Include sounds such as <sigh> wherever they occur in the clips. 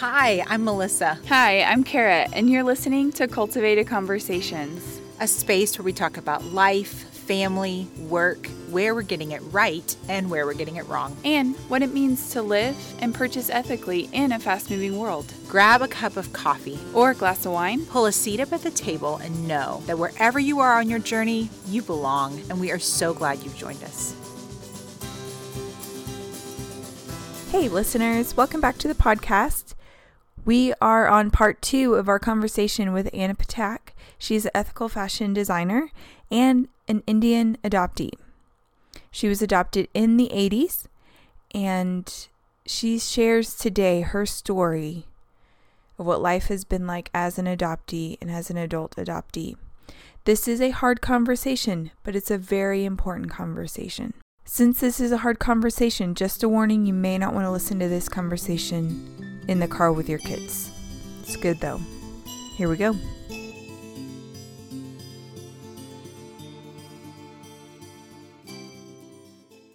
Hi, I'm Melissa, Hi, I'm Kara, and you're listening to Cultivated Conversations. a space where we talk about life, family, work, where we're getting it right, and where we're getting it wrong. And what it means to live and purchase ethically in a fast moving world. Grab a cup of coffee, Or a glass of wine. pull a seat up at the table, and know that wherever you are on your journey, you belong, and we are so glad you've joined us. Hey, listeners, welcome back to the podcast. We are on part two of our conversation with Anna Patak. She's an ethical fashion designer and an Indian adoptee. She was adopted in the 80s, and she shares today her story of what life has been like as an adoptee and as an adult adoptee. This is a hard conversation, but it's a very important conversation. Since this is a hard conversation, just a warning you may not want to listen to this conversation in the car with your kids. It's good though. Here we go.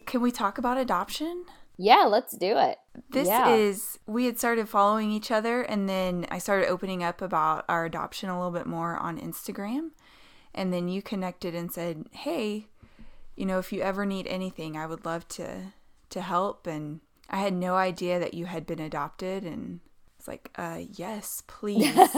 Can we talk about adoption? Yeah, let's do it. This Yeah. is, we had started following each other, and then I started opening up about our adoption a little bit more on Instagram. And then you connected and said, Hey, you know, if you ever need anything, I would love to to help. And I had no idea that you had been adopted, and it's like, uh, yes, please. <laughs>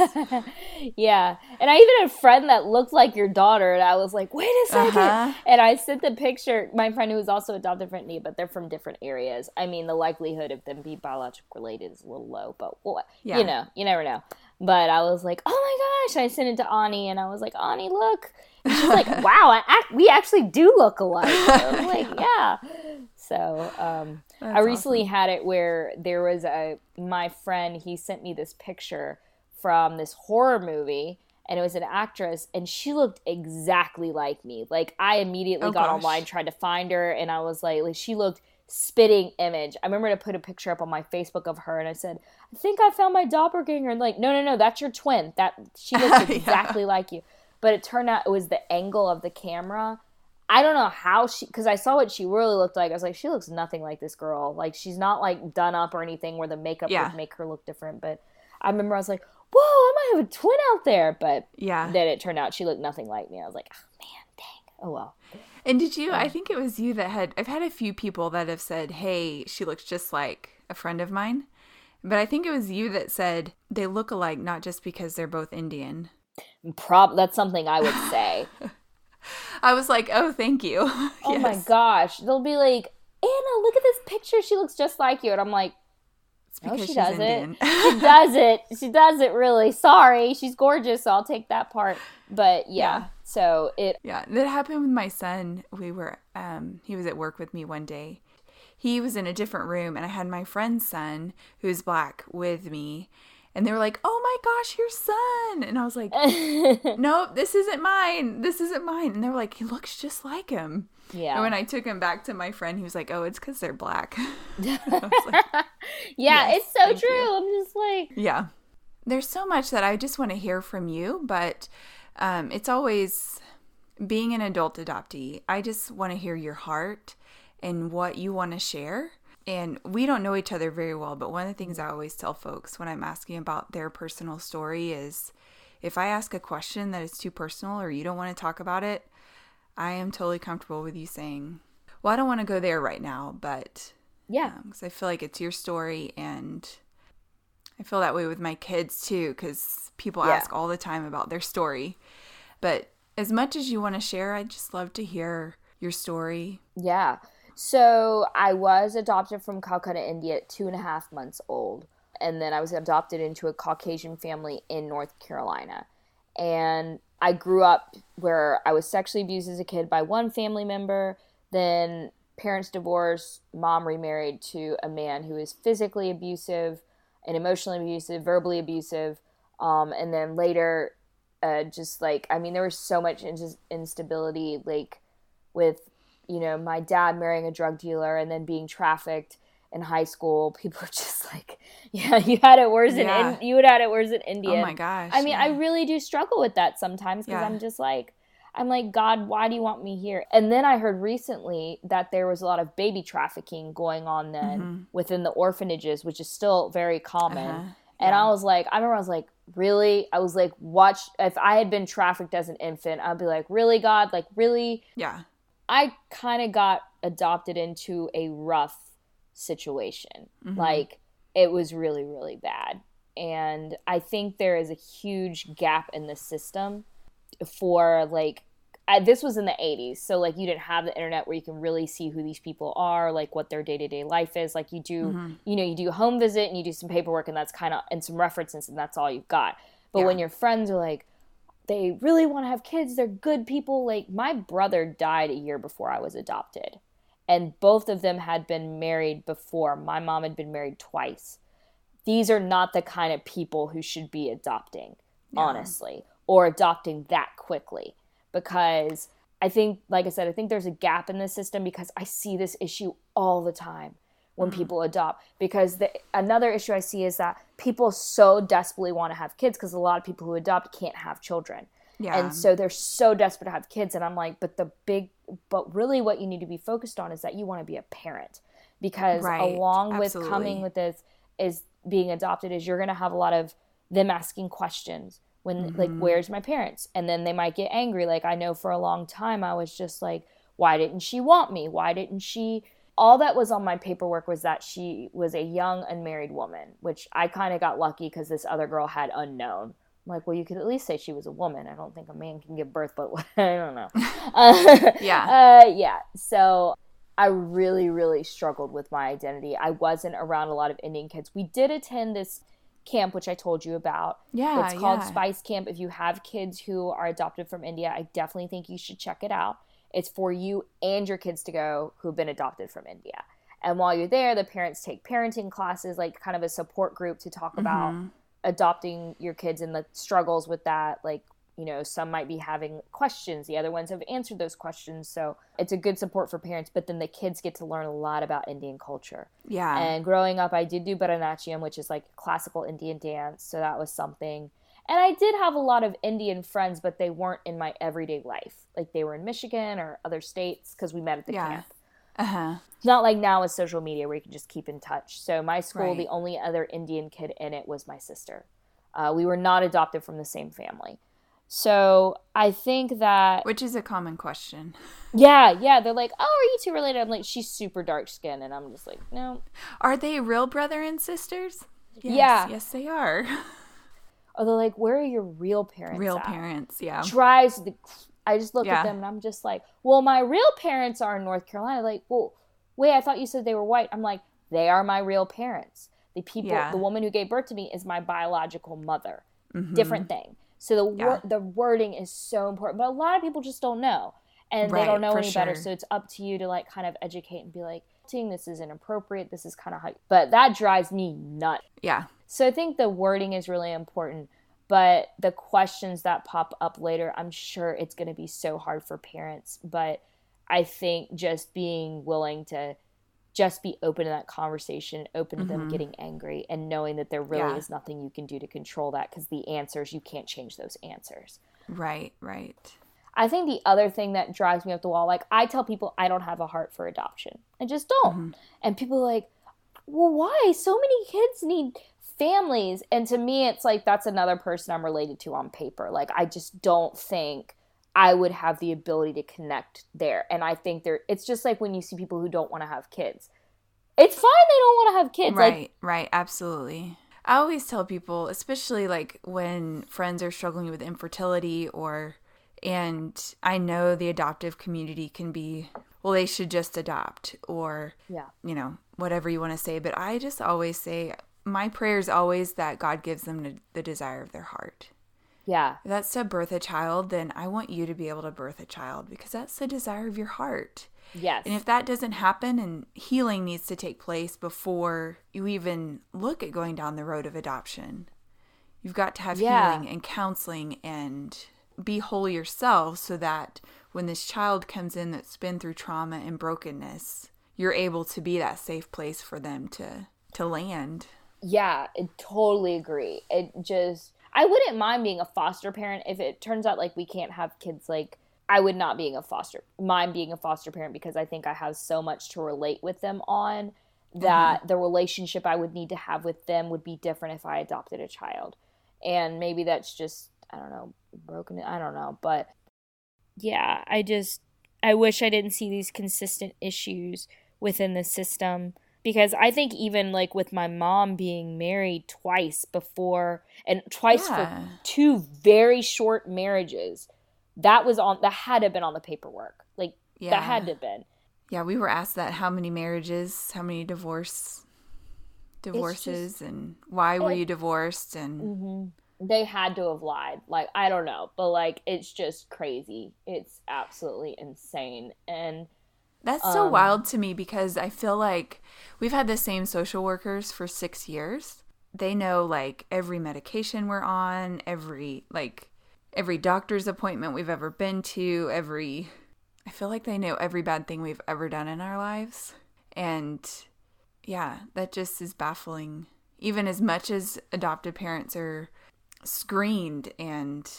Yeah. And I even had a friend that looked like your daughter, and I was like, wait a 2nd Uh-huh. And I sent the picture, my friend who was also adopted from me, but they're from different areas. I mean, the likelihood of them being biological related is a little low, but well, Yeah. you know, you never know. But I was like, oh my gosh. I sent it to Ani, and I was like, Ani, look. And she's like, <laughs> wow, I we actually do look alike. <laughs> I was like, yeah. So, um, I recently had it where there was a my friend he sent me this picture from this horror movie and it was an actress and she looked exactly like me. Like I immediately Oh, got gosh. online tried to find her and I was like like she looked spitting image. I remember to put a picture up on my Facebook of her and I said, "I think I found my doppelganger." And like, "No, no, no, that's your twin. That she looks <laughs> Yeah. exactly like you." But it turned out it was the angle of the camera I don't know how she because I saw what she really looked like. I was like, she looks nothing like this girl. Like she's not like done up or anything where the makeup Yeah. would make her look different. But I remember I was like, whoa, I might have a twin out there. But yeah. then it turned out she looked nothing like me. I was like, oh man, dang. Oh well. And did you? I think it was you that had. I've had a few people that have said, "Hey, she looks just like a friend of mine," but I think it was you that said they look alike not just because they're both Indian. Prob that's something I would say. <laughs> I was like, "Oh, thank you." <laughs> Oh my gosh. They'll be like, Anna, look at this picture. She looks just like you. And I'm like, It's no, <laughs> she doesn't. Indian. she does it. She does it really. Sorry. She's gorgeous, so I'll take that part. But yeah. Yeah. So it Yeah, that happened with my son. We were um he was at work with me one day. He was in a different room and I had my friend's son who's black with me. And they were like, "Oh my gosh, your son." And I was like, <laughs> "Nope, this isn't mine. This isn't mine." And they were like, "He looks just like him." Yeah. And when I took him back to my friend, he was like, "Oh, it's cuz they're black." <laughs> Like, <laughs> yeah, Yes, it's so true. you. I'm just like, Yeah. There's so much that I just want to hear from you, but um, it's always being an adult adoptee. I just want to hear your heart and what you want to share. And we don't know each other very well, but one of the things I always tell folks when I'm asking about their personal story is if I ask a question that is too personal or you don't want to talk about it, I am totally comfortable with you saying, Well, I don't want to go there right now, but yeah, um, because I feel like it's your story and I feel that way with my kids too because people Yeah. ask all the time about their story. But as much as you want to share, I'd just love to hear your story. yeah. So I was adopted from Calcutta, India at two and a half months old. And then I was adopted into a Caucasian family in North Carolina. And I grew up where I was sexually abused as a kid by one family member. Then parents divorced, mom remarried to a man who is physically abusive and emotionally abusive, verbally abusive. Um, and then later, uh, just like, I mean, there was so much in- instability, like with, you know, my dad marrying a drug dealer and then being trafficked in high school. <laughs> People are just like, yeah, you had it worse Yeah. in, in you would had it worse in India. Oh my gosh. I mean, I really do struggle with that sometimes because Yeah. I'm just like, I'm like, God, why do you want me here? And then I heard recently that there was a lot of baby trafficking going on then Mhm. within the orphanages, which is still very common. Uh-huh. And Yeah. I was like, I remember I was like, really? I was like, watch. If I had been trafficked as an infant, I'd be like, really, God? Like, really? Yeah. I kind of got adopted into a rough situation. Mhm. Like it was really, really bad. And I think there is a huge gap in the system for like I, this was in the 80s so like you didn't have the internet where you can really see who these people are like what their day-to-day life is like you do Mhm. you know you do a home visit and you do some paperwork and that's kind of and some references and that's all you've got but when your friends are like they really want to have kids they're good people like my brother died a year before i was adopted and both of them had been married before my mom had been married twice these are not the kind of people who should be adopting Yeah. honestly or adopting that quickly because i think like i said i think there's a gap in the system because i see this issue all the time when Mm-hmm. people adopt because the, another issue i see is that people so desperately want to have kids because a lot of people who adopt can't have children. Yeah. and so they're so desperate to have kids and i'm like but the big but really what you need to be focused on is that you want to be a parent. Because Right, along with coming with this is being adopted is you're going to have a lot of them asking questions when like Mhm. where's my parents? And then they might get angry. Like i know for a long time i was just like why didn't she want me? Why didn't she all that was on my paperwork was that she was a young unmarried woman which i kind of got lucky because this other girl had unknown I'm like well you could at least say she was a woman i don't think a man can give birth but <laughs> i don't know uh, <laughs> Yeah. uh, yeah so i really really struggled with my identity i wasn't around a lot of indian kids we did attend this camp which i told you about yeah. it's called yeah. Spice Camp. If you have kids who are adopted from India, I definitely think you should check it out. It's for you and your kids to go who've been adopted from India. And while you're there, the parents take parenting classes, like kind of a support group to talk about Mhm. adopting your kids and the struggles with that. Like, you know, some might be having questions, the other ones have answered those questions. So it's a good support for parents, but then the kids get to learn a lot about Indian culture. Yeah. And growing up, I did do Bharatanatyam, which is like classical Indian dance. So that was something. And I did have a lot of Indian friends, but they weren't in my everyday life. Like they were in Michigan or other states because we met at the Yeah. camp. uh huh. It's not like now with social media where you can just keep in touch. So my school, Right. the only other Indian kid in it was my sister. Uh, we were not adopted from the same family. So I think that Which is a common question. <laughs> yeah, yeah, they're like, oh, are you two related? I'm like, she's super dark skinned, and I'm just like, no, Are they real brother and sisters? Yes, Yeah. Yes, they are. <laughs> they're like, where are your real parents? real at? parents. Yeah. drives the I just look Yeah. at them and I'm just like, well, my real parents are in North Carolina. Like, well, wait, I thought you said they were white. I'm like, they are my real parents. The people, Yeah. the woman who gave birth to me is my biological mother. Mhm. Different thing. So the wor- Yeah. the wording is so important, but a lot of people just don't know, and they don't know any better. So it's up to you to like kind of educate and be like, "Seeing this is inappropriate. This is kind of how." But that drives me nuts. Yeah. So I think the wording is really important, but the questions that pop up later, I'm sure it's going to be so hard for parents. But I think just being willing to just be open to that conversation, open to them Mhm. getting angry, and knowing that there really Yeah. is nothing you can do to control that because the answers, you can't change those answers. Right. Right. I think the other thing that drives me up the wall, like I tell people I don't have a heart for adoption. I just don't. Mhm. And people are like, well, why? So many kids need families. And to me, it's like that's another person I'm related to on paper. Like, I just don't think I would have the ability to connect there. And I think there, it's just like when you see people who don't want to have kids. It's fine they don't want to have kids. Right, Like, right, absolutely. I always tell people, especially like when friends are struggling with infertility or and I know the adoptive community can be well they should just adopt or yeah. you know, whatever you want to say, but I just always say my prayer is always that God gives them the- desire of their heart. Yeah. If that's to birth a child, then I want you to be able to birth a child because that's the desire of your heart. Yes. And if that doesn't happen and healing needs to take place before you even look at going down the road of adoption, you've got to have Yeah. healing and counseling and be whole yourself so that when this child comes in that's been through trauma and brokenness, you're able to be that safe place for them to to land. Yeah, I totally agree. It just I wouldn't mind being a foster parent if it turns out like we can't have kids like I would not being a foster mind being a foster parent because I think I have so much to relate with them on that mm-hmm. the relationship I would need to have with them would be different if I adopted a child. And maybe that's just, I don't know, broken. I don't know. But yeah, I just, I wish I didn't see these consistent issues within the system because I think even like with my mom being married twice before and twice Yeah. for two very short marriages, that was on that had to have been on the paperwork. Like Yeah. that had to have been. Yeah, we were asked that how many marriages, how many divorce divorces and why were it- you divorced and Mm-hmm. They had to have lied. Like I don't know, but like it's just crazy. It's absolutely insane. And That's so Um, wild to me because I feel like we've had the same social workers for six years. They know like every medication we're on, every like every doctor's appointment we've ever been to, every I feel like they know every bad thing we've ever done in our lives. And yeah, that just is baffling. Even as much as adopted parents are screened and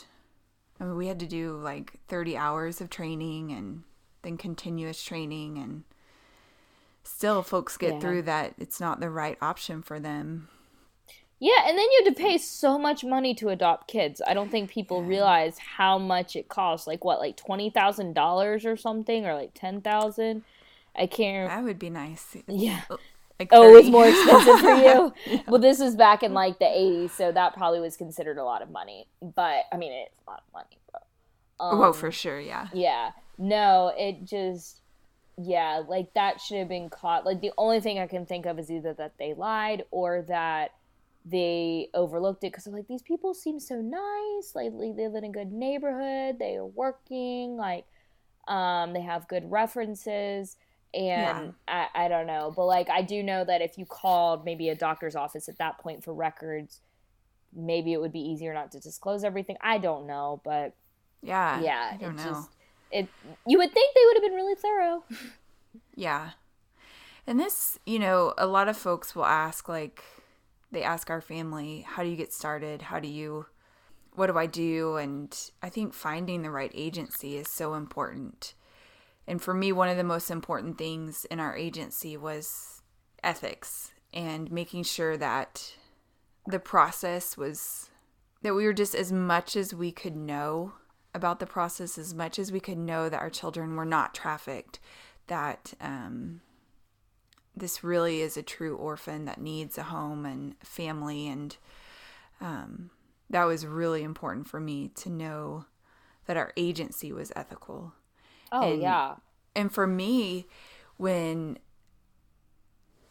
I mean, we had to do like 30 hours of training and then continuous training and still folks get Yeah. through that it's not the right option for them. yeah, and then you have to pay so much money to adopt kids. I don't think people realize how much it costs. Like what, like twenty thousand dollars or something, or like ten thousand. I can't. That would be nice. Yeah. Oh, Like Oh, it was more expensive for you. <laughs> <laughs> Well, this was back in like the '80s, so that probably was considered a lot of money. But I mean, it's a lot of money. But, um, Whoa, for sure, yeah. Yeah. No, it just yeah, like that should have been caught. Like the only thing I can think of is either that they lied or that they overlooked it because like these people seem so nice. Like they live in a good neighborhood. They are working. Like um, they have good references. And I, I don't know, but like I do know that if you called maybe a doctor's office at that point for records, maybe it would be easier not to disclose everything. I don't know, but Yeah. yeah, I don't it know. just it. You would think they would have been really thorough. <laughs> Yeah. And this, you know, a lot of folks will ask, like, they ask our family, how do you get started? How do you, what do I do? And I think finding the right agency is so important. And for me, one of the most important things in our agency was ethics and making sure that the process was, that we were just as much as we could know about the process, as much as we could know that our children were not trafficked, that um, this really is a true orphan that needs a home and family. And um, that was really important for me to know that our agency was ethical. Oh And- yeah, And for me, when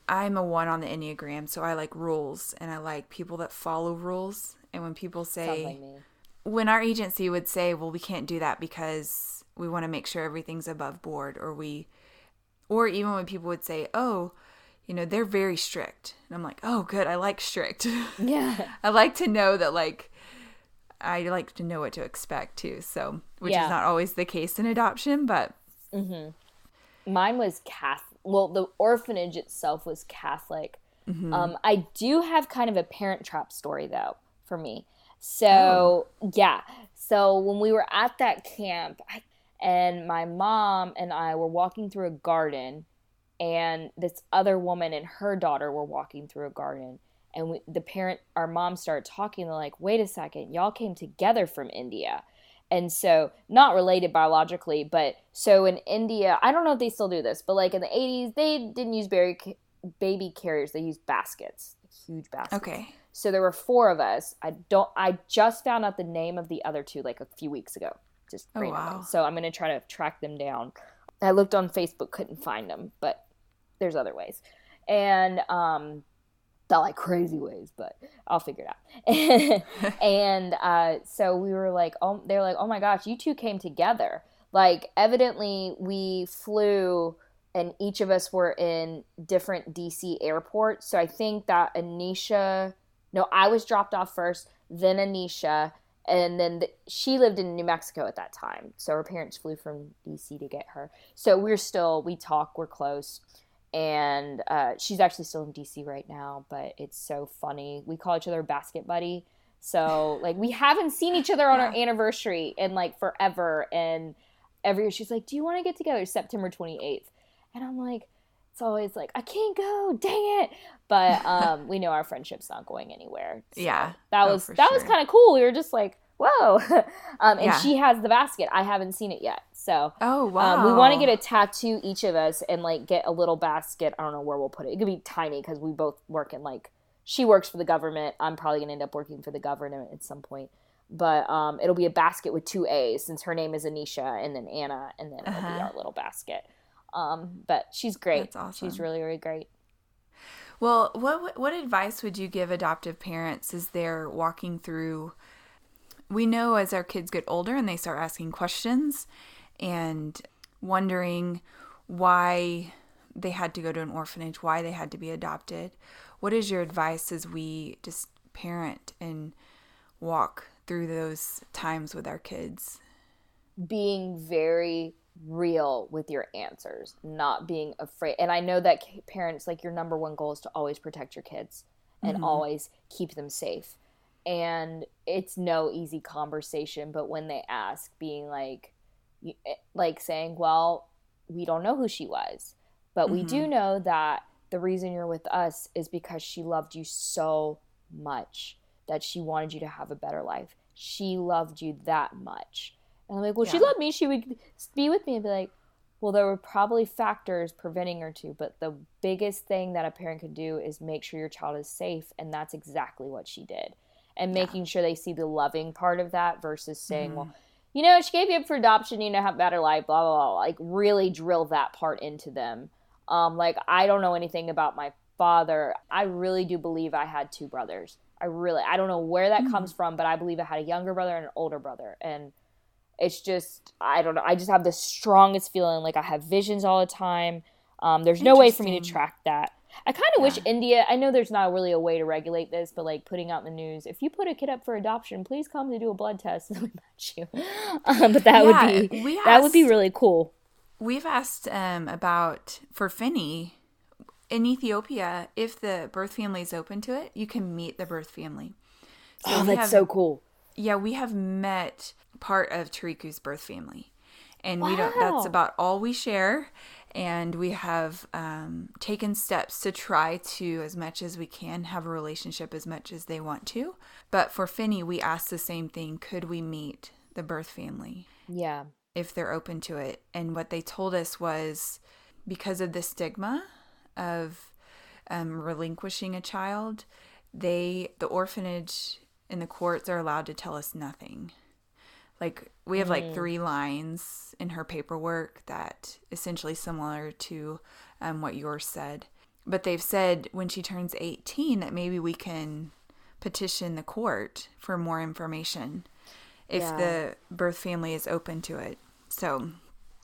I'm a one on the Enneagram, so I like rules and I like people that follow rules. And when people say, like when our agency would say, well, we can't do that because we want to make sure everything's above board, or we, or even when people would say, oh, you know, they're very strict. And I'm like, oh, good. I like strict. <laughs> Yeah, I like to know that, like, I like to know what to expect too. So, which Yeah. is not always the case in adoption, but mine was Catholic. Well, the orphanage itself was Catholic. Um, I do have kind of a parent trap story though for me. So yeah, so when we were at that camp, I, and my mom and I were walking through a garden, and this other woman and her daughter were walking through a garden, and we, the parent, our mom started talking. They're like, "Wait a second, y'all came together from India." And so, not related biologically, but so in India, I don't know if they still do this, but like in the 80s, they didn't use baby, baby carriers, they used baskets, huge baskets. okay. So there were four of us. I don't. I just found out the name of the other two like a few weeks ago, just Oh, randomly. wow. So I'm gonna try to track them down. I looked on Facebook, couldn't find them, but there's other ways, and um, not like crazy ways, but I'll figure it out. <laughs> and uh, so we were like, oh, they were like, oh my gosh, you two came together. Like evidently we flew and each of us were in different DC airports. So I think that Anisha, no, I was dropped off first, then Anisha, and then the, she lived in New Mexico at that time. So her parents flew from DC to get her. So we're still, we talk, we're close. And uh, she's actually still in DC right now, but it's so funny. We call each other basket buddy. So <laughs> like we haven't seen each other on our anniversary in like forever. And every year she's like, "Do you want to get together?" September twenty eighth, and I'm like, it's always like I can't go, dang it. But <laughs> um, we know our friendship's not going anywhere. So yeah, that oh, was that sure. was kind of cool. We were just like, whoa. <laughs> um, and yeah. she has the basket. I haven't seen it yet. So oh wow, um, we want to get a tattoo each of us and like get a little basket. I don't know where we'll put it. It could be tiny because we both work in like she works for the government. I'm probably gonna end up working for the government at some point. But um, it'll be a basket with two A's since her name is Anisha and then Anna and then it'll uh-huh. be our little basket. Um, but she's great. That's Awesome. She's really really great. Well, what what advice would you give adoptive parents as they're walking through? We know as our kids get older and they start asking questions and wondering why they had to go to an orphanage, why they had to be adopted. What is your advice as we just parent and walk through those times with our kids? Being very real with your answers, not being afraid. And I know that parents, like, your number one goal is to always protect your kids and mm-hmm. always keep them safe. And it's no easy conversation, but when they ask, being like, like saying, well, we don't know who she was, but mm-hmm. we do mm-hmm. know that the reason you're with us is because she loved you so much that she wanted you to have a better life. She loved you that much. And I'm like, well, yeah. she loved me. She would be with me and be like, well, there were probably factors preventing her to, but the biggest thing that a parent could do is make sure your child is safe. And that's exactly what she did. And making yeah. sure they see the loving part of that versus saying, mm-hmm. well, you know, she gave you up for adoption, you know, have better life, blah, blah, blah. Like, really drill that part into them. Um, like, I don't know anything about my father. I really do believe I had two brothers. I really, I don't know where that mm-hmm. comes from, but I believe I had a younger brother and an older brother. And it's just, I don't know. I just have the strongest feeling like I have visions all the time. Um, there's no way for me to track that. I kind of yeah. wish India, I know there's not really a way to regulate this, but like putting out in the news, if you put a kid up for adoption, please come to do a blood test and we match you. <laughs> Um, but that yeah, would be, asked, that would be really cool. We've asked um, about, for Finney, in Ethiopia, if the birth family is open to it, you can meet the birth family. So oh, that's have, so cool. Yeah, we have met part of Tariku's birth family. And wow. we don't that's about all we share. And we have um, taken steps to try to, as much as we can, have a relationship as much as they want to. But for Finney, we asked the same thing could we meet the birth family? Yeah. If they're open to it. And what they told us was because of the stigma of um, relinquishing a child, they the orphanage and the courts are allowed to tell us nothing. Like we have mm. like three lines in her paperwork that essentially similar to um, what yours said. But they've said when she turns 18 that maybe we can petition the court for more information if yeah. the birth family is open to it. So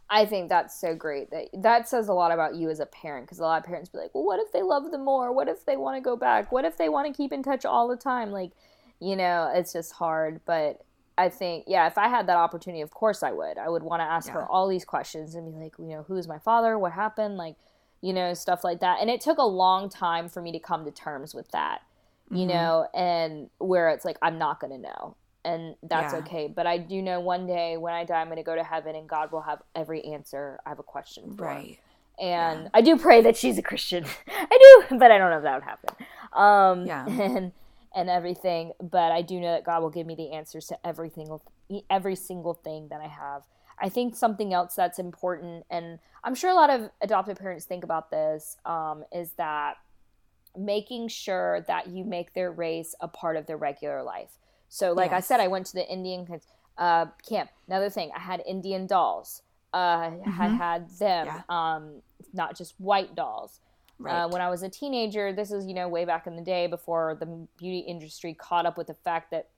I think that's so great. That that says a lot about you as a parent because a lot of parents be like, "Well, what if they love them more? What if they want to go back? What if they want to keep in touch all the time?" Like, you know, it's just hard. But I think, yeah, if I had that opportunity, of course I would. I would want to ask yeah. her all these questions and be like, you know, who's my father? What happened? Like, you know, stuff like that. And it took a long time for me to come to terms with that, you mm-hmm. know, and where it's like, I'm not going to know and that's yeah. okay. But I do know one day when I die, I'm going to go to heaven, and God will have every answer. I have a question for. Right. And yeah. I do pray that she's a Christian. <laughs> I do, but I don't know if that would happen. Um, yeah. <laughs> And and everything, but I do know that God will give me the answers to everything, every single thing that I have. I think something else that's important, and I'm sure a lot of adoptive parents think about this, um, is that making sure that you make their race a part of their regular life. So, like yes. I said, I went to the Indian uh, camp. Another thing, I had Indian dolls. Uh, mm-hmm. I had them, yeah. um, not just white dolls. Uh, right. Uh, when I was a teenager, this is you know way back in the day before the beauty industry caught up with the fact that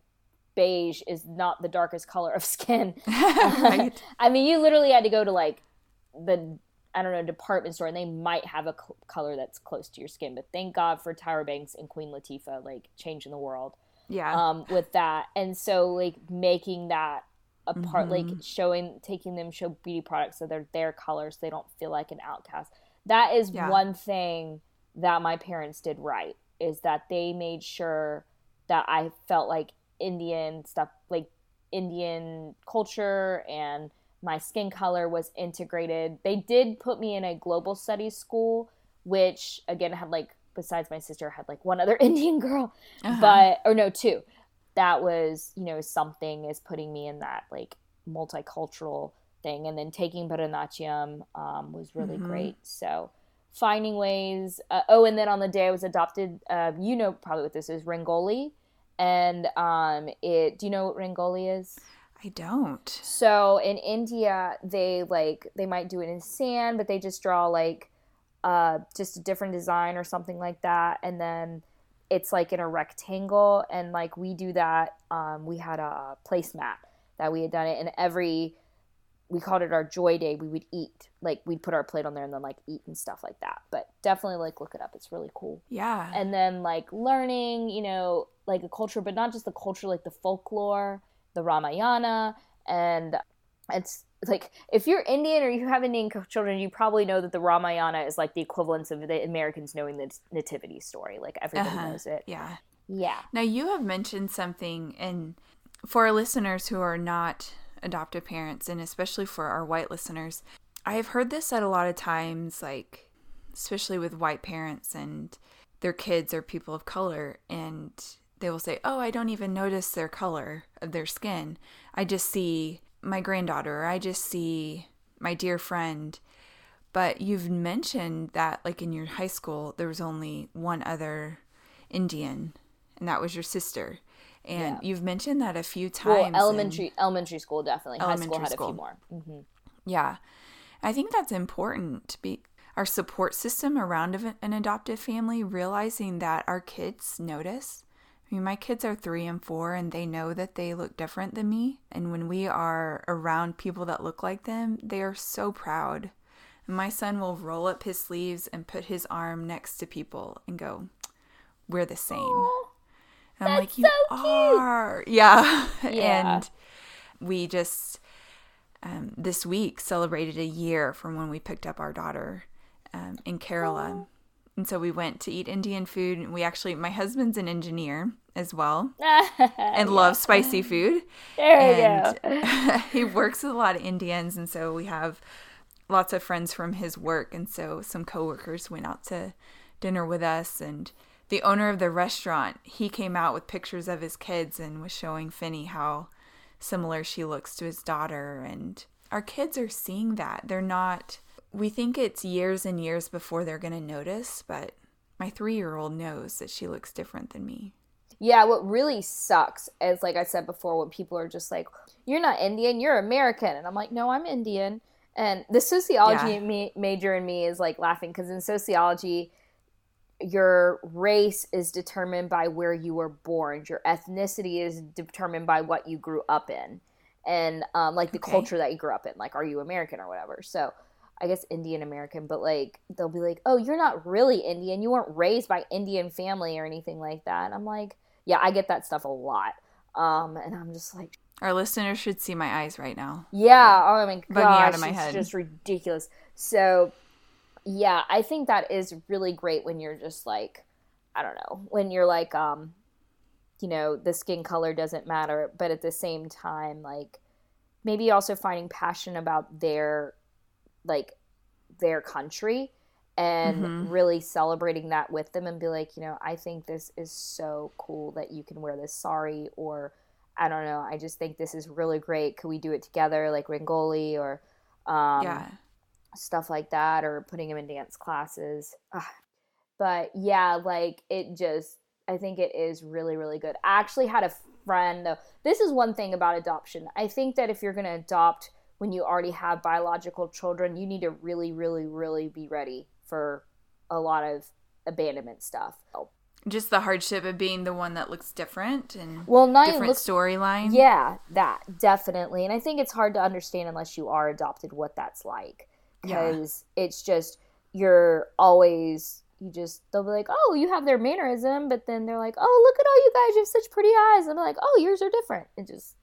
beige is not the darkest color of skin. <laughs> right. <laughs> I mean, you literally had to go to like the I don't know department store, and they might have a cl- color that's close to your skin. But thank God for Tyra Banks and Queen Latifah, like changing the world yeah um with that and so like making that a part mm-hmm. like showing taking them show beauty products so they're their colors so they don't feel like an outcast that is yeah. one thing that my parents did right is that they made sure that i felt like indian stuff like indian culture and my skin color was integrated they did put me in a global studies school which again had like besides my sister had like one other <laughs> Indian girl, Uh-huh. but or no two. That was you know something is putting me in that like multicultural thing, and then taking Bharatanatyam um, was really Mhm. great. So finding ways. Uh, oh, and then on the day I was adopted, uh, you know probably what this is, Rangoli, and um, it. Do you know what Rangoli is? I don't. So in India, they like they might do it in sand, but they just draw like uh, just a different design or something like that, and then it's like in a rectangle. And like we do that, um, we had a placemat that we had done it, and every we called it our joy day. We would eat like we'd put our plate on there and then like eat and stuff like that. But definitely like look it up; it's really cool Yeah. and then like learning you know like a culture but not just the culture like the folklore the ramayana and it's like if you're indian or you have indian children you probably know that the ramayana is like the equivalence of the americans knowing the nativity story like everybody Uh-huh. knows it yeah. yeah Now you have mentioned something, and for our listeners who are not adoptive parents, and especially for our white listeners, I have heard this said a lot of times, like especially with white parents and their kids are people of color, and they will say, "Oh, I don't even notice their color of their skin. I just see my granddaughter. Or I just see my dear friend." But you've mentioned that, like in your high school, there was only one other Indian, and that was your sister. And Yeah. you've mentioned that a few times. in- elementary elementary school definitely high school Elementary had school. a few more hmm yeah. I think that's important to be our support system around an adoptive family, realizing that our kids notice. I mean, my kids are three and four, and they know that they look different than me. And when we are around people that look like them, they are so proud. And my son will roll up his sleeves and put his arm next to people and go, We're the same. And I'm like, You are. Yeah. <laughs> Yeah. and we just um, this week celebrated a year from when we picked up our daughter um, in Kerala. And so we went to eat Indian food. And we actually, my husband's an engineer as well <laughs> and loves spicy <laughs> food. there you and go he works with a lot of Indians. And so we have lots of friends from his work. And so some coworkers went out to dinner with us. And the owner of the restaurant, he came out with pictures of his kids and was showing Finney how similar she looks to his daughter. And our kids are seeing that. They're not, we think it's years and years before they're going to notice, but my three year old knows that she looks different than me. Yeah, what really sucks is like I said before, when people are just like, "You're not Indian, you're American," and I'm like, "No, I'm Indian." And the sociology Yeah. ma- major in me is like laughing because in sociology, your race is determined by where you were born. Your ethnicity is determined by what you grew up in, and um, like the Okay. culture that you grew up in. Like, are you American or whatever? So. I guess Indian American, but like they'll be like, "Oh, you're not really Indian. You weren't raised by Indian family or anything like that." And I'm like, "Yeah, I get that stuff a lot." Um, and I'm just like, Our listeners should see my eyes right now. "Yeah, oh my Bugging gosh, my it's head. just ridiculous." So, yeah, I think that is really great when you're just like, I don't know, when you're like, um, you know, the skin color doesn't matter, but at the same time, like maybe also finding passion about their like their country and Mhm. really celebrating that with them and be like, you know, I think this is so cool that you can wear this sari or I don't know, I just think this is really great. Could we do it together like Rangoli or um yeah. Stuff like that or putting him in dance classes. Ah. But yeah, like it just I think it is really really good. I actually had a friend though. This is one thing about adoption. I think that if you're going to adopt when you already have biological children, you need to really really really be ready for a lot of abandonment stuff. Just the hardship of being the one that looks different and Well, not different storyline. Yeah, that definitely. And I think it's hard to understand unless you are adopted what that's like. Yeah. Because it's just, you're always, you just, they'll be like, oh, you have their mannerism. But then they're like, oh, look at all you guys. You have such pretty eyes. And I'm like, oh, yours are different. It just,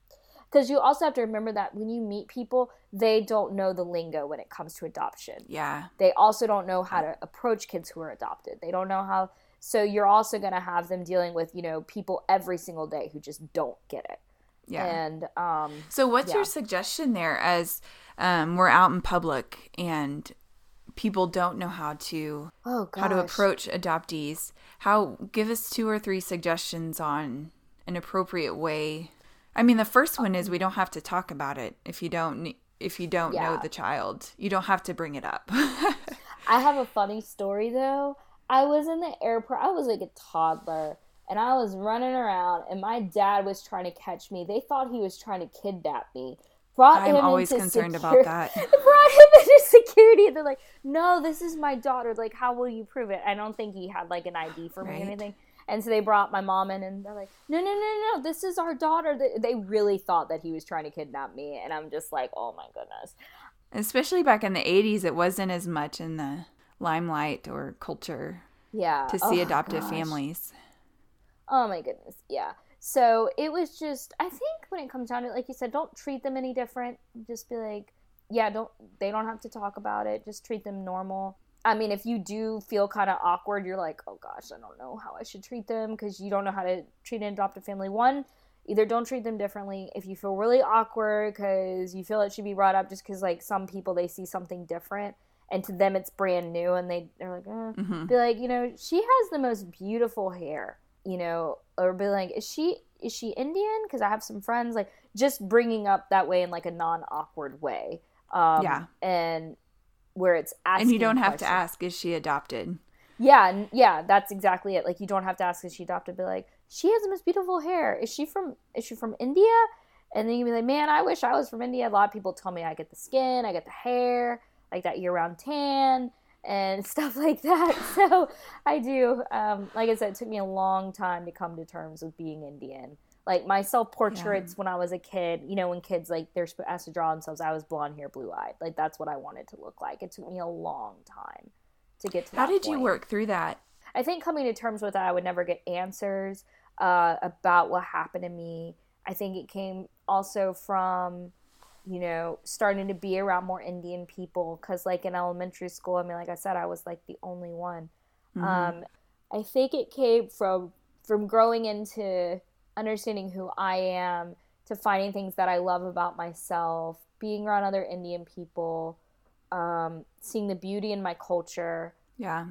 because you also have to remember that when you meet people, they don't know the lingo when it comes to adoption Yeah. they also don't know how to approach kids who are adopted. They don't know how. So you're also going to have them dealing with, you know, people every single day who just don't get it. Yeah. And um, So, what's Yeah. your suggestion there as um, we're out in public and people don't know how to Oh how to approach adoptees. How give us two or three suggestions on an appropriate way. I mean, the first one is we don't have to talk about it if you don't if you don't know the child. You don't have to bring it up. <laughs> I have a funny story though. I was in the airport. I was like a toddler and I was running around and my dad was trying to catch me. They thought he was trying to kidnap me. Brought I'm him always into concerned about that. <laughs> brought him into security and they're like, "No, this is my daughter. Like, how will you prove it?" I don't think he had like an ID for me or anything. And so they brought my mom in and they're like, "No, no, no, no, this is our daughter." They- They really thought that he was trying to kidnap me and I'm just like, "Oh my goodness." Especially back in the 80s, it wasn't as much in the limelight or culture Yeah. to see Oh, adoptive gosh. families. Oh my goodness. Yeah. So it was just I think when it comes down to it, like you said, don't treat them any different. Just be like, yeah, don't they don't have to talk about it. Just treat them normal. I mean, if you do feel kind of awkward, you're like, oh gosh, I don't know how I should treat them because you don't know how to treat an adoptive family. One, either don't treat them differently. If you feel really awkward because you feel it should be brought up, just because like some people they see something different and to them it's brand new and they they're like, eh. hmm be like, you know, she has the most beautiful hair, you know, or be like, is she is she Indian? Because I have some friends like just bringing up that way in like a non awkward way. Um, Yeah. and where it's asking, And you don't have to ask, is she adopted? Yeah, yeah, that's exactly it. Like you don't have to ask is she adopted. Be like, she has the most beautiful hair. Is she from is she from India? And then you can be like, man, I wish I was from India. A lot of people tell me I get the skin, I get the hair, like that year round tan and <laughs> stuff like that. <laughs> So I do. Um, like I said, it took me a long time to come to terms with being Indian. Like my self portraits when I was a kid, you know, when kids like they're asked to draw themselves, I was blonde hair, blue eyed. Like that's what I wanted to look like. It took me a long time to get to that. How did you work through that? I think coming to terms with that, I would never get answers uh, about what happened to me. I think it came also from, you know, starting to be around more Indian people. Because, like, in elementary school, I mean, like I said, I was like the only one. Mm-hmm. Um, I think it came from from growing into understanding who I am to finding things that I love about myself, being around other Indian people, um, seeing the beauty in my culture yeah.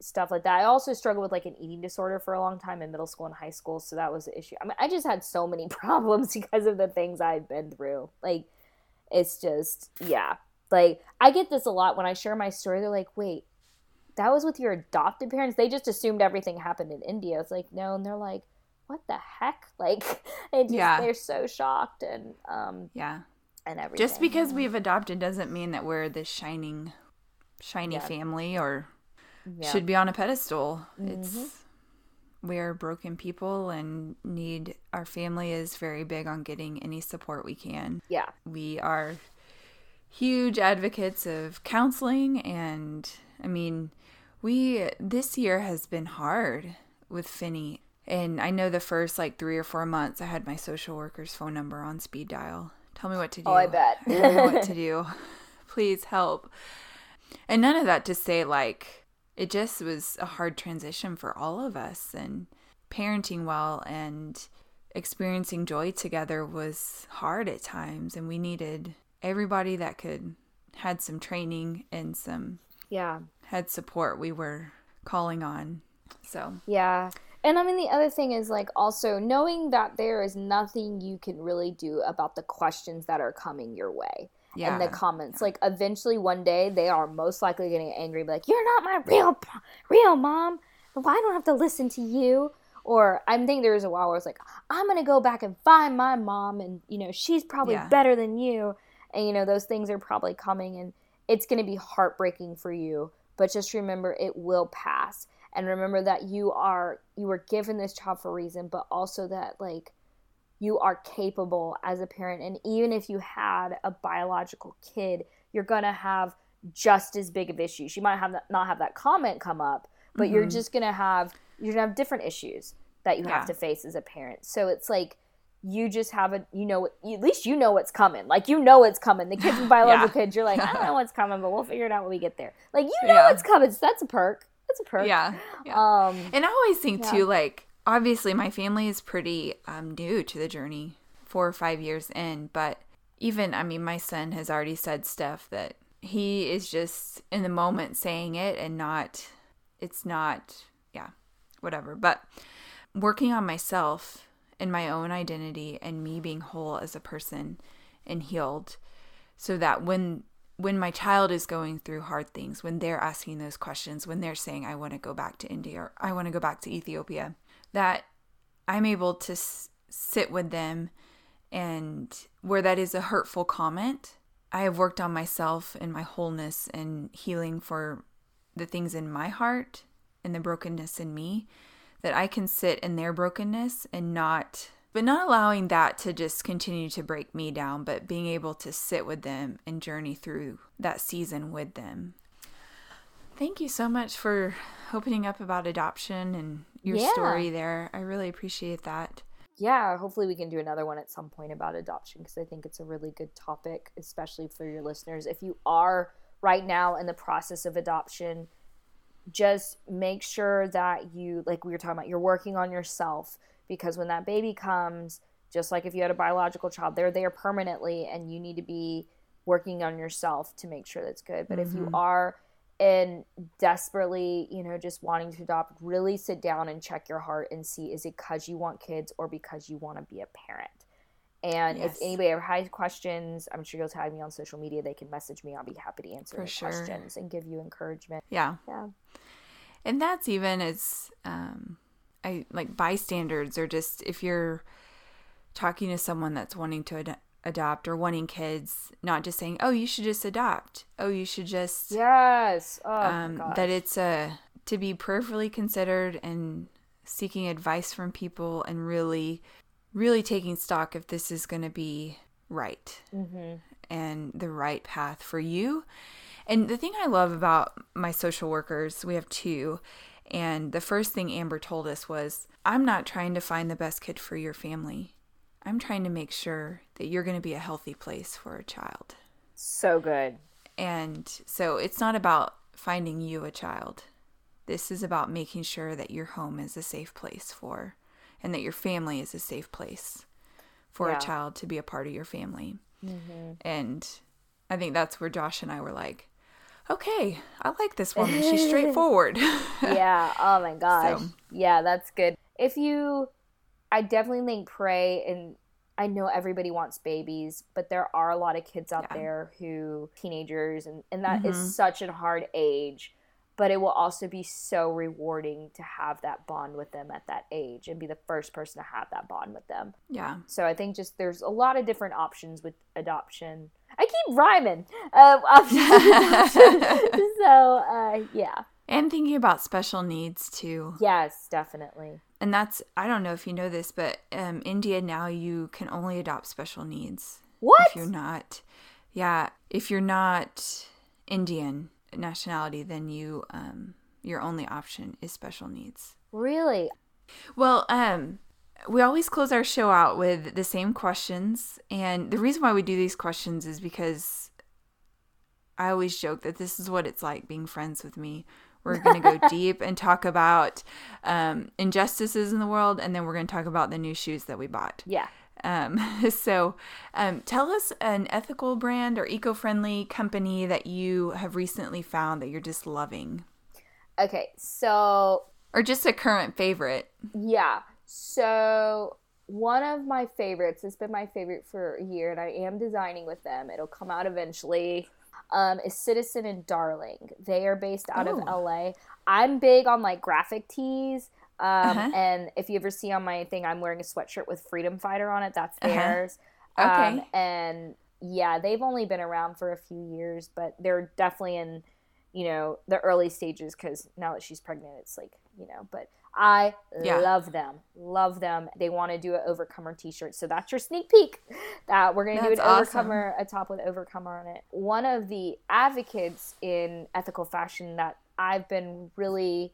stuff like that. I also struggled with like an eating disorder for a long time in middle school and high school, so that was the issue. I mean, I just had so many <laughs> problems because of the things I've been through. Like, it's just yeah. Like I get this a lot when I share my story. They're like, "Wait, that was with your adopted parents?" They just assumed everything happened in India. It's like no, and they're like, "What the heck?" <laughs> Like, they just Yeah. they're so shocked and um Yeah. and everything. Just because we've adopted doesn't mean that we're this shining, shiny Yeah. family or Yeah. should be on a pedestal. Mhm. It's we're broken people and need our family is very big on getting any support we can. yeah, We are huge advocates of counseling and I mean, we this year has been hard with Finney. And I know the first like 3 or 4 months I had my social worker's phone number on speed dial. Tell me what to do. Oh, I bet. <laughs> I what to <laughs> do. Please help. And none of that to say like it just was a hard transition for all of us and parenting well and experiencing joy together was hard at times and we needed everybody that could had some training and some yeah. had support we were calling on. So, Yeah. And I mean, the other thing is like also knowing that there is nothing you can really do about the questions that are coming your way yeah. and the comments. Like, eventually one day they are most likely getting angry, be like, You're not my real, real mom. Why don't I have to listen to you? Or I think there was a while where it's like, I'm going to go back and find my mom and, you know, she's probably Yeah. better than you. And, you know, those things are probably coming and it's going to be heartbreaking for you. But just remember, it will pass and remember that you are you were given this child for a reason but also that like you are capable as a parent and even if you had a biological kid you're going to have just as big of issues you might have that, not have that comment come up but you're Mhm. just going to have you're going to have different issues that you Yeah. have to face as a parent so it's like you just have a you know at least you know what's coming like you know what's coming the kids with <laughs> biological kids you're like i don't know <laughs> what's coming but we'll figure it out when we get there like you know Yeah. it's coming so that's a perk that's a perk yeah. Yeah. um And I always think Yeah. too, like obviously my family is pretty um, new to the journey, four or five years in. But even, I mean, my son has already said stuff that he is just in the moment saying it and not, it's not, yeah, whatever. But working on myself and my own identity and me being whole as a person and healed so that when when my child is going through hard things when they're asking those questions when they're saying i want to go back to india or i want to go back to ethiopia that i'm able to s- sit with them and where that is a hurtful comment i have worked on myself and my wholeness and healing for the things in my heart and the brokenness in me that I can sit in their brokenness and not but not allowing that to just continue to break me down, but being able to sit with them and journey through that season with them. Thank you so much for opening up about adoption and your Yeah. story there. I really appreciate that. yeah, hopefully we can do another one at some point about adoption because I think it's a really good topic, especially for your listeners. If you are right now in the process of adoption, just make sure that you, like we were talking about, you're working on yourself because when that baby comes, just like if you had a biological child, they're there permanently and you need to be working on yourself to make sure that's good. But if you mm-hmm. are and desperately, you know, just wanting to adopt, really sit down and check your heart and see is it because you want kids or because you want to be a parent. And Yes. if anybody ever has questions, I'm sure you'll tag me on social media. They can message me. I'll be happy to answer sure. questions and give you encouragement. Yeah. Yeah. And that's even as um I like bystanders or just if you're talking to someone that's wanting to ad- adopt or wanting kids, not just saying, "Oh, you should just adopt." Oh, you should just Yes. Oh, um, that it's a to be prayerfully considered and seeking advice from people and really really taking stock if this is going to be right Mm-hmm. and the right path for you and the thing i love about my social workers we have two and the first thing amber told us was i'm not trying to find the best kid for your family i'm trying to make sure that you're going to be a healthy place for a child so good. and so it's not about finding you a child. This is about making sure that your home is a safe place for, and that your family is a safe place for Yeah. a child to be a part of your family. Mm-hmm. And I think that's where Josh and I were like, okay, I like this woman. She's <laughs> straightforward. yeah. Oh my <laughs> gosh. So- Yeah, that's good. If you, I definitely think pray, and I know everybody wants babies, but there are a lot of kids out Yeah. there who teenagers, and and that is Mhm. such a hard age. But it will also be so rewarding to have that bond with them at that age and be the first person to have that bond with them. yeah. So I think just there's a lot of different options with adoption. I keep rhyming. Uh, <laughs> <laughs> so uh, yeah, And thinking about special needs too. yes, definitely. And that's, I don't know if you know this, but um, India now you can only adopt special needs. What? if you're not yeah if you're not indian nationality then you um your only option is special needs Really? well um we always close our show out with the same questions and the reason why we do these questions is because i always joke that this is what it's like being friends with me we're going to go <laughs> deep and talk about um, injustices in the world and then we're going to talk about the new shoes that we bought Yeah. um, <laughs> so, um, tell us an ethical brand or eco friendly company that you have recently found that you're just loving, Okay. So or just a current favorite. yeah. So one of my favorites has been my favorite for a year, and I am designing with them. It'll come out eventually. Um, is Citizen and Darling. They are based out of LA. I'm big on like graphic tees. Um, Uh-huh. And if you ever see on my thing, I'm wearing a sweatshirt with Freedom Fighter on it. That's Uh-huh. theirs. Okay. Um, and yeah, they've only been around for a few years, but they're definitely in, you know, the early stages because now that she's pregnant, it's like, you know, but I Yeah. love them. Love them. They want to do an Overcomer t shirt. So that's your sneak peek that we're going to do an awesome. Overcomer, a top with Overcomer on it. One of the advocates in ethical fashion that I've been really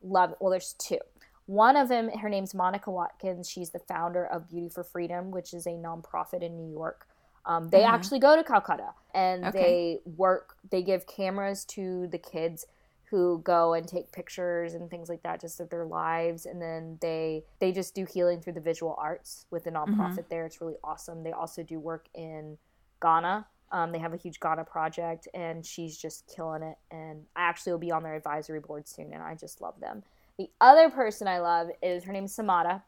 love well there's two one of them her name's monica watkins she's the founder of beauty for freedom which is a nonprofit in new york um, they Mhm. actually go to calcutta and Okay. they work they give cameras to the kids who go and take pictures and things like that just of their lives and then they they just do healing through the visual arts with the nonprofit there it's really awesome they also do work in ghana Um, they have a huge Ghana project, and she's just killing it. And I actually will be on their advisory board soon, and I just love them. The other person I love is her name is Samata.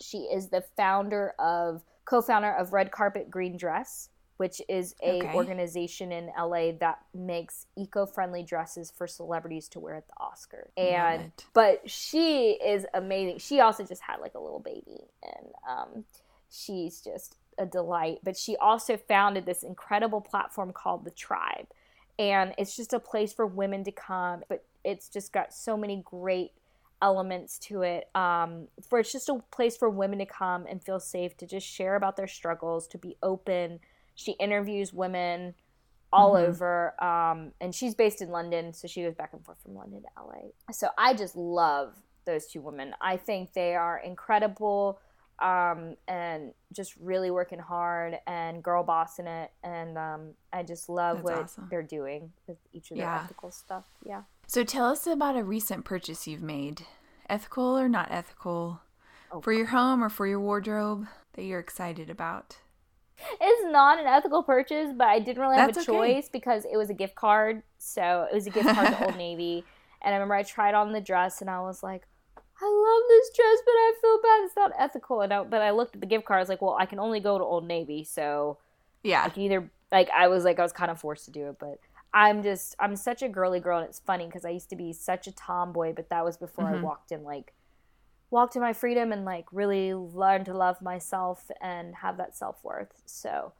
She is the founder of co-founder of Red Carpet Green Dress, which is a Okay. organization in LA that makes eco-friendly dresses for celebrities to wear at the Oscars. And but she is amazing. She also just had like a little baby, and um, she's just a delight. But she also founded this incredible platform called the Tribe, and it's just a place for women to come. But it's just got so many great elements to it. Um, for it's just a place for women to come and feel safe to just share about their struggles, to be open. She interviews women all Mhm. over, um, and she's based in London, so she goes back and forth from London to LA. So I just love those two women. I think they are incredible um, and just really working hard and girl bossing it. And um, I just love That's what awesome. they're doing with each of their Yeah. ethical stuff. Yeah. So tell us about a recent purchase you've made, ethical or not ethical, Oh, for your home or for your wardrobe that you're excited about. It's not an ethical purchase, but I didn't really have That's a okay. choice because it was a gift card. So it was a gift card to Old <laughs> Navy. And I remember I tried on the dress and I was like, I love this dress, but I feel bad. It's not ethical. And I, but I looked at the gift card. I was like, well, I can only go to Old Navy. So yeah, I can either, like, I was like, I was kind of forced to do it. But I'm just, I'm such a girly girl. And it's funny because I used to be such a tomboy, but that was before I Mhm. walked in, like, walked in my freedom and, like, really learned to love myself and have that self worth. So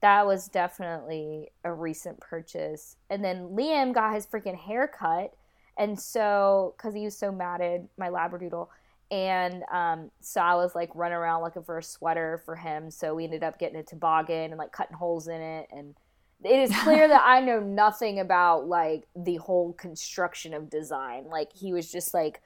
that was definitely a recent purchase. And then Liam got his freaking hair cut. And so, because he was so matted, my Labradoodle. And um, so I was like running around looking for a sweater for him. So we ended up getting a toboggan and like cutting holes in it. And it is clear that I know nothing about like the whole construction of design. Like he was just like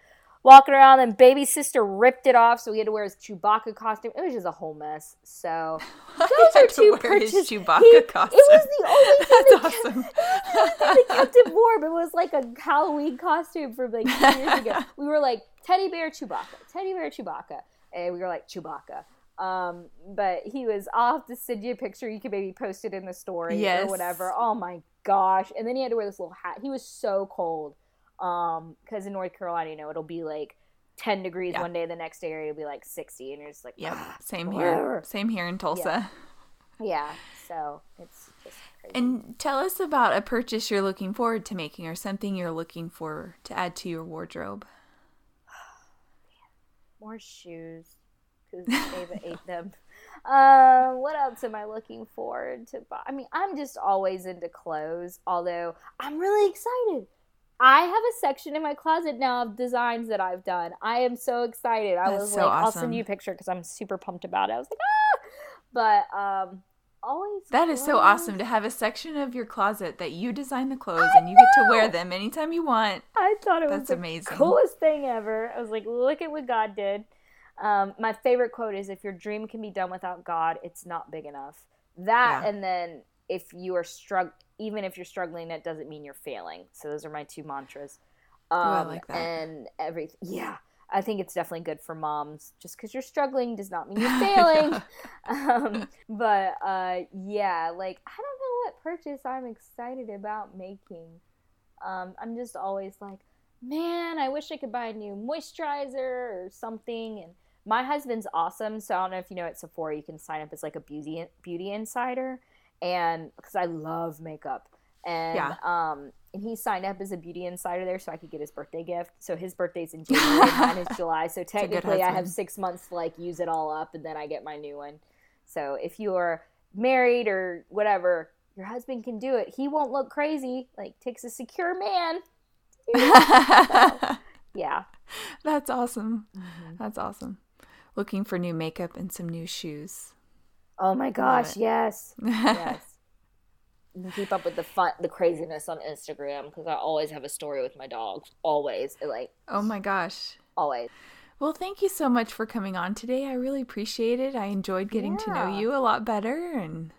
walking around and baby sister ripped it off. So he had to wear his Chewbacca costume. It was just a whole mess. So <laughs> those had are to two wear his purchases. Chewbacca He- costume. It was the only thing <laughs> That's that kept- awesome. it was the only thing that kept it warm. It was like a Halloween costume from like two years ago. <laughs> We were like teddy bear Chewbacca, teddy bear Chewbacca, and we were like Chewbacca. Um, but he was. Have to send you a picture. You could maybe post it in the story Yes. or whatever. Oh my gosh! And then he had to wear this little hat. He was so cold. Um, because in North Carolina, you know, it'll be like. 10 degrees Yeah. one day the next day it'll be like 60 and you're just like Yeah, "Ah, same whatever." here. Same here in Tulsa. <laughs> yeah so it's just crazy. And tell us about a purchase you're looking forward to making or something you're looking for to add to your wardrobe. <sighs> more shoes because Ava ate <laughs> them. Um, what else am I looking forward to buy? I mean, I'm just always into clothes, although I'm really excited. I have a section in my closet now of designs that I've done. I am so excited. I That's was so like, I'll send you a picture because I'm super pumped about it. I was like, ah! But um, always That is so awesome to have a section of your closet that you design the clothes and you get to wear them anytime you want. I thought it was That's the amazing. coolest thing ever. I was like, look at what God did. Um, my favorite quote is, "If your dream can be done without God, it's not big enough." That, Yeah. and then if you are strugg, even if you're struggling, that doesn't mean you're failing. So those are my two mantras. Um, I like that. And everything, yeah. I think it's definitely good for moms. Just because you're struggling does not mean <laughs> you're failing. um, but uh, yeah, like I don't know what purchase I'm excited about making. Um, I'm just always like, man, I wish I could buy a new moisturizer or something. And my husband's awesome, so I don't know if you know at Sephora you can sign up as like a beauty beauty insider, and because I love makeup. And Yeah. um, and he signed up as a beauty insider there, so I could get his birthday gift. So his birthday's in January, <laughs> mine is July. So technically, I have six months to like use it all up, and then I get my new one. So if you are married or whatever, your husband can do it. He won't look crazy. Like takes a secure man. <laughs> Yeah. That's awesome. Mm-hmm. That's awesome. Looking for new makeup and some new shoes. Oh my gosh, it. yes. <laughs> Yes. Keep up with the fun the craziness on Instagram because I always have a story with my dog. Always. Like oh my gosh. always. Well, thank you so much for coming on today. I really appreciate it. I enjoyed getting to know you a lot better and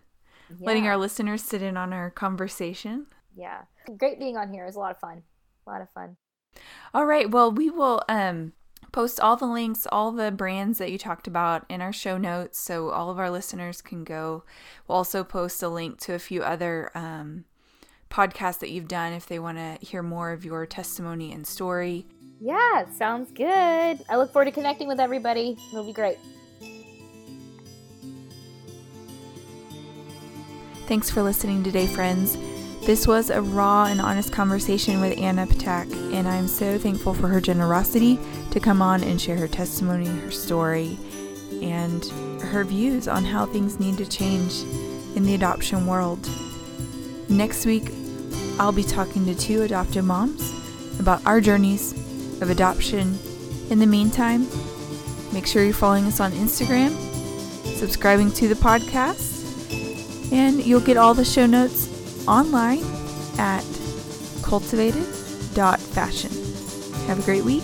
letting our listeners sit in on our conversation. Yeah. Great being on here. It was a lot of fun. A lot of fun. All right. Well, we will um post all the links, all the brands that you talked about in our show notes so all of our listeners can go. We'll also post a link to a few other um, podcasts that you've done if they want to hear more of your testimony and story. Yeah, sounds good. I look forward to connecting with everybody. It'll be great. Thanks for listening today, friends. This was a raw and honest conversation with Anna Patak, and I'm so thankful for her generosity to come on and share her testimony, her story, and her views on how things need to change in the adoption world. Next week, I'll be talking to two adoptive moms about our journeys of adoption. In the meantime, make sure you're following us on Instagram, subscribing to the podcast, and you'll get all the show notes online at cultivated.fashion. Have a great week